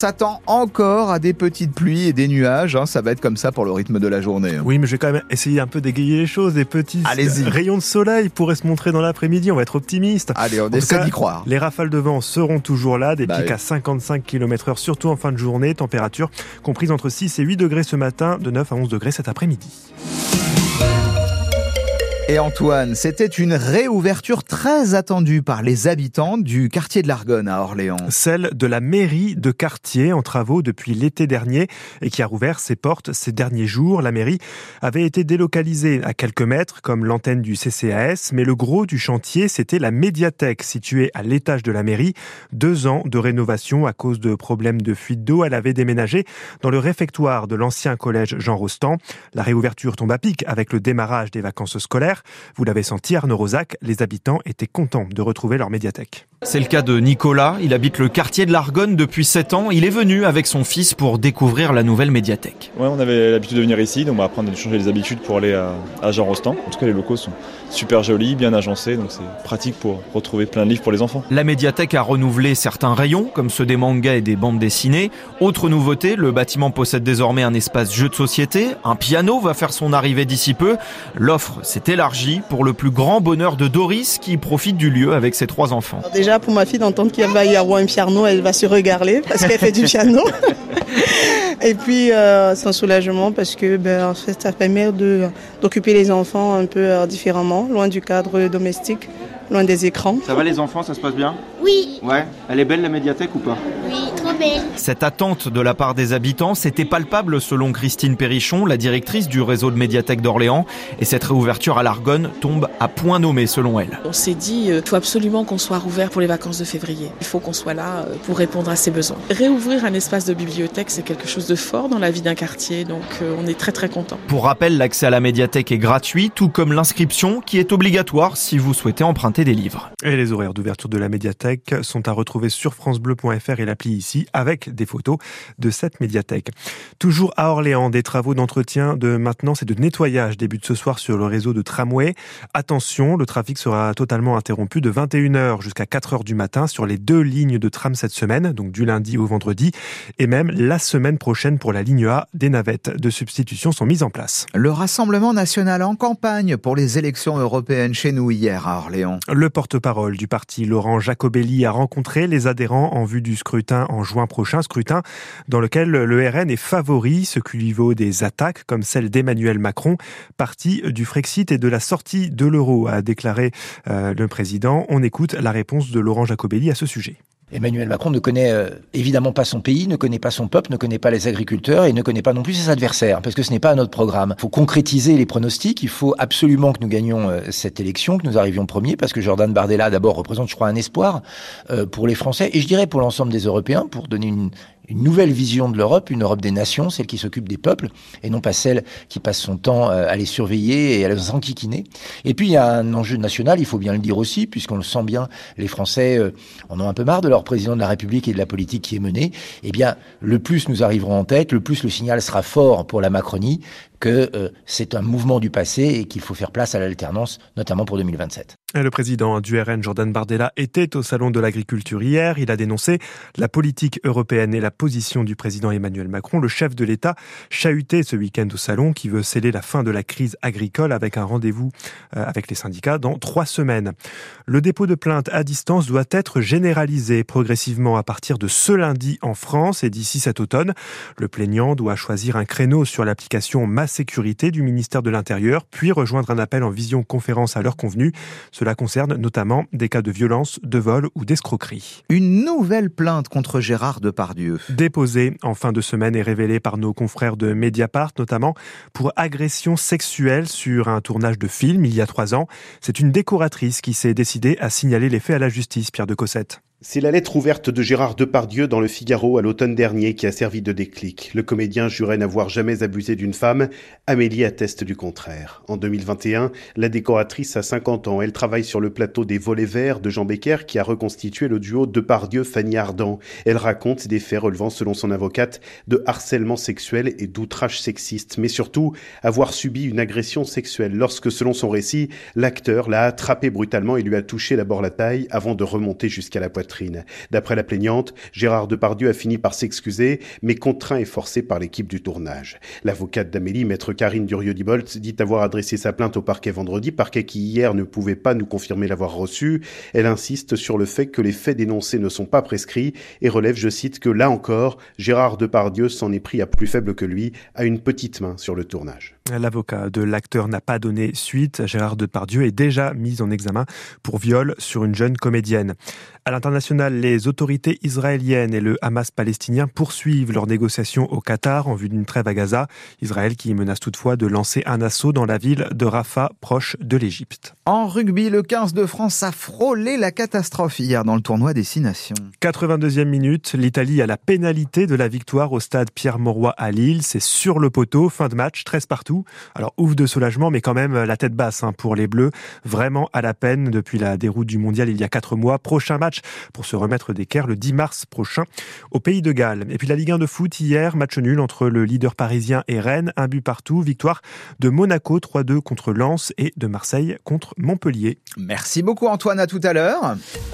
s'attend encore à des petites pluies et des nuages. Hein. Ça va être comme ça pour le rythme de la journée. hein. Oui, mais je vais quand même essayer un peu d'égayer les choses. Des petits rayons de soleil pourraient se montrer dans l'après-midi. On va être optimiste. Allez, on essaie d'y croire. Les rafales de vent seront toujours là, des Bah pics oui. à 55 km heure, surtout en fin de journée. Température comprise entre 6 et 8 degrés ce matin, de 9 à 11 degrés cet après-midi. Et Antoine, c'était une réouverture très attendue par les habitants du quartier de l'Argonne à Orléans. Celle de la mairie de quartier en travaux depuis l'été dernier et qui a rouvert ses portes ces derniers jours. La mairie avait été délocalisée à quelques mètres comme l'antenne du CCAS, mais le gros du chantier, c'était la médiathèque située à l'étage de la mairie. Deux ans de rénovation à cause de problèmes de fuite d'eau. Elle avait déménagé dans le réfectoire de l'ancien collège Jean Rostand. La réouverture tombe à pic avec le démarrage des vacances scolaires. Vous l'avez senti, Arnaud Rosac, les habitants étaient contents de retrouver leur médiathèque. C'est le cas de Nicolas, il habite le quartier de l'Argonne depuis 7 ans. Il est venu avec son fils pour découvrir la nouvelle médiathèque. Ouais, on avait l'habitude de venir ici, donc on va apprendre à changer les habitudes pour aller à, à Jean Rostand. En tout cas, les locaux sont super jolis, bien agencés, donc c'est pratique pour retrouver plein de livres pour les enfants. La médiathèque a renouvelé certains rayons, comme ceux des mangas et des bandes dessinées. Autre nouveauté, le bâtiment possède désormais un espace jeu de société. Un piano va faire son arrivée d'ici peu. L'offre s'est élargie pour le plus grand bonheur de Doris, qui profite du lieu avec ses trois enfants. Déjà, pour ma fille, d'entendre qu'il va y avoir un piano, elle va se regarder parce qu'elle fait du piano. Et puis, euh, c'est un soulagement parce que ben, en fait, ça permet de, d'occuper les enfants un peu euh, différemment, loin du cadre domestique, loin des écrans. Ça va les enfants, ça se passe bien? Oui, Ouais. Elle est belle la médiathèque ou pas? Oui, belle. Cette attente de la part des habitants, c'était palpable selon Christine Perrichon, la directrice du réseau de médiathèques d'Orléans. Et cette réouverture à l'Argonne tombe à point nommé selon elle. On s'est dit, il faut absolument qu'on soit rouvert pour les vacances de février. Il faut qu'on soit là euh, pour répondre à ses besoins. Réouvrir un espace de bibliothèque, c'est quelque chose de fort dans la vie d'un quartier, donc euh, on est très très content. Pour rappel, l'accès à la médiathèque est gratuit, tout comme l'inscription qui est obligatoire si vous souhaitez emprunter des livres. Et les horaires d'ouverture de la médiathèque sont à retrouver sur francebleu.fr et l'appli ici avec des photos de cette médiathèque. Toujours à Orléans, des travaux d'entretien de maintenance et de nettoyage débutent ce soir sur le réseau de tramway. Attention, le trafic sera totalement interrompu de 21h jusqu'à 4h du matin sur les deux lignes de tram cette semaine, donc du lundi au vendredi, et même la semaine prochaine pour la ligne A, des navettes de substitution sont mises en place. Le Rassemblement national en campagne pour les élections européennes chez nous hier à Orléans. Le porte-parole du parti, Laurent Jacobelli, a rencontré les adhérents en vue du scrutin en juin prochain, scrutin dans lequel le RN est favori, ce qui lui vaut des attaques comme celle d'Emmanuel Macron, parti du Frexit et de la sortie de l'euro, a déclaré euh, le président. On écoute la réponse de Laurent Jacobelli à ce sujet. Emmanuel Macron ne connaît euh, évidemment pas son pays, ne connaît pas son peuple, ne connaît pas les agriculteurs et ne connaît pas non plus ses adversaires, parce que ce n'est pas notre programme. Il faut concrétiser les pronostics, il faut absolument que nous gagnions euh, cette élection, que nous arrivions premier, parce que Jordan Bardella d'abord représente, je crois, un espoir euh, pour les Français et je dirais pour l'ensemble des Européens, pour donner une, une nouvelle vision de l'Europe, une Europe des nations, celle qui s'occupe des peuples, et non pas celle qui passe son temps euh, à les surveiller et à les enquiquiner. Et puis il y a un enjeu national, il faut bien le dire aussi, puisqu'on le sent bien, les Français euh, en ont un peu marre de leur président de la République et de la politique qui est menée. Eh bien, le plus nous arriverons en tête, le plus le signal sera fort pour la Macronie que euh, c'est un mouvement du passé et qu'il faut faire place à l'alternance, notamment pour 2027. Et Le président du RN, Jordan Bardella, était au Salon de l'Agriculture hier. Il a dénoncé la politique européenne et la position du président Emmanuel Macron. Le chef de l'État chahuté ce week-end au Salon qui veut sceller la fin de la crise agricole avec un rendez-vous euh, avec les syndicats dans trois semaines. Le dépôt de plainte à distance doit être généralisé progressivement à partir de ce lundi en France et d'ici cet automne. Le plaignant doit choisir un créneau sur l'application Sécurité du ministère de l'Intérieur, puis rejoindre un appel en visioconférence à l'heure convenue. Cela concerne notamment des cas de violence, de vol ou d'escroquerie. Une nouvelle plainte contre Gérard Depardieu. Déposée en fin de semaine et révélée par nos confrères de Mediapart, notamment pour agression sexuelle sur un tournage de film il y a trois ans. C'est une décoratrice qui s'est décidée à signaler les faits à la justice, Pierre de Cossette. C'est la lettre ouverte de Gérard Depardieu dans le Figaro à l'automne dernier qui a servi de déclic. Le comédien jurait n'avoir jamais abusé d'une femme. Amélie atteste du contraire. En 2021, la décoratrice a 50 ans. Elle travaille sur le plateau des Volets Verts de Jean Becker qui a reconstitué le duo Depardieu-Fanny Ardant. Elle raconte des faits relevant, selon son avocate, de harcèlement sexuel et d'outrage sexiste, mais surtout avoir subi une agression sexuelle lorsque, selon son récit, l'acteur l'a attrapé brutalement et lui a touché d'abord la taille avant de remonter jusqu'à la poitrine. D'après la plaignante, Gérard Depardieu a fini par s'excuser, mais contraint et forcé par l'équipe du tournage. L'avocate d'Amélie, maître Karine Durieux-Dibolt, dit avoir adressé sa plainte au parquet vendredi, parquet qui hier ne pouvait pas nous confirmer l'avoir reçu. Elle insiste sur le fait que les faits dénoncés ne sont pas prescrits et relève, je cite, que là encore, Gérard Depardieu s'en est pris à plus faible que lui, à une petite main sur le tournage. L'avocat de l'acteur n'a pas donné suite. Gérard Depardieu est déjà mis en examen pour viol sur une jeune comédienne. À l'international, les autorités israéliennes et le Hamas palestinien poursuivent leurs négociations au Qatar en vue d'une trêve à Gaza. Israël qui menace toutefois de lancer un assaut dans la ville de Rafah, proche de l'Égypte. En rugby, le 15 de France a frôlé la catastrophe hier dans le tournoi des Six Nations. 82e minute, l'Italie a la pénalité de la victoire au stade Pierre-Mauroy à Lille. C'est sur le poteau, fin de match, 13 partout. Alors ouf de soulagement, mais quand même la tête basse hein, pour les Bleus. Vraiment à la peine depuis la déroute du mondial il y a 4 mois. Prochain match pour se remettre d'équerre le 10 mars prochain au Pays de Galles. Et puis la Ligue 1 de foot hier, match nul entre le leader parisien et Rennes, un but partout. Victoire de Monaco 3-2 contre Lens et de Marseille contre Montpellier. Merci beaucoup Antoine, à tout à l'heure.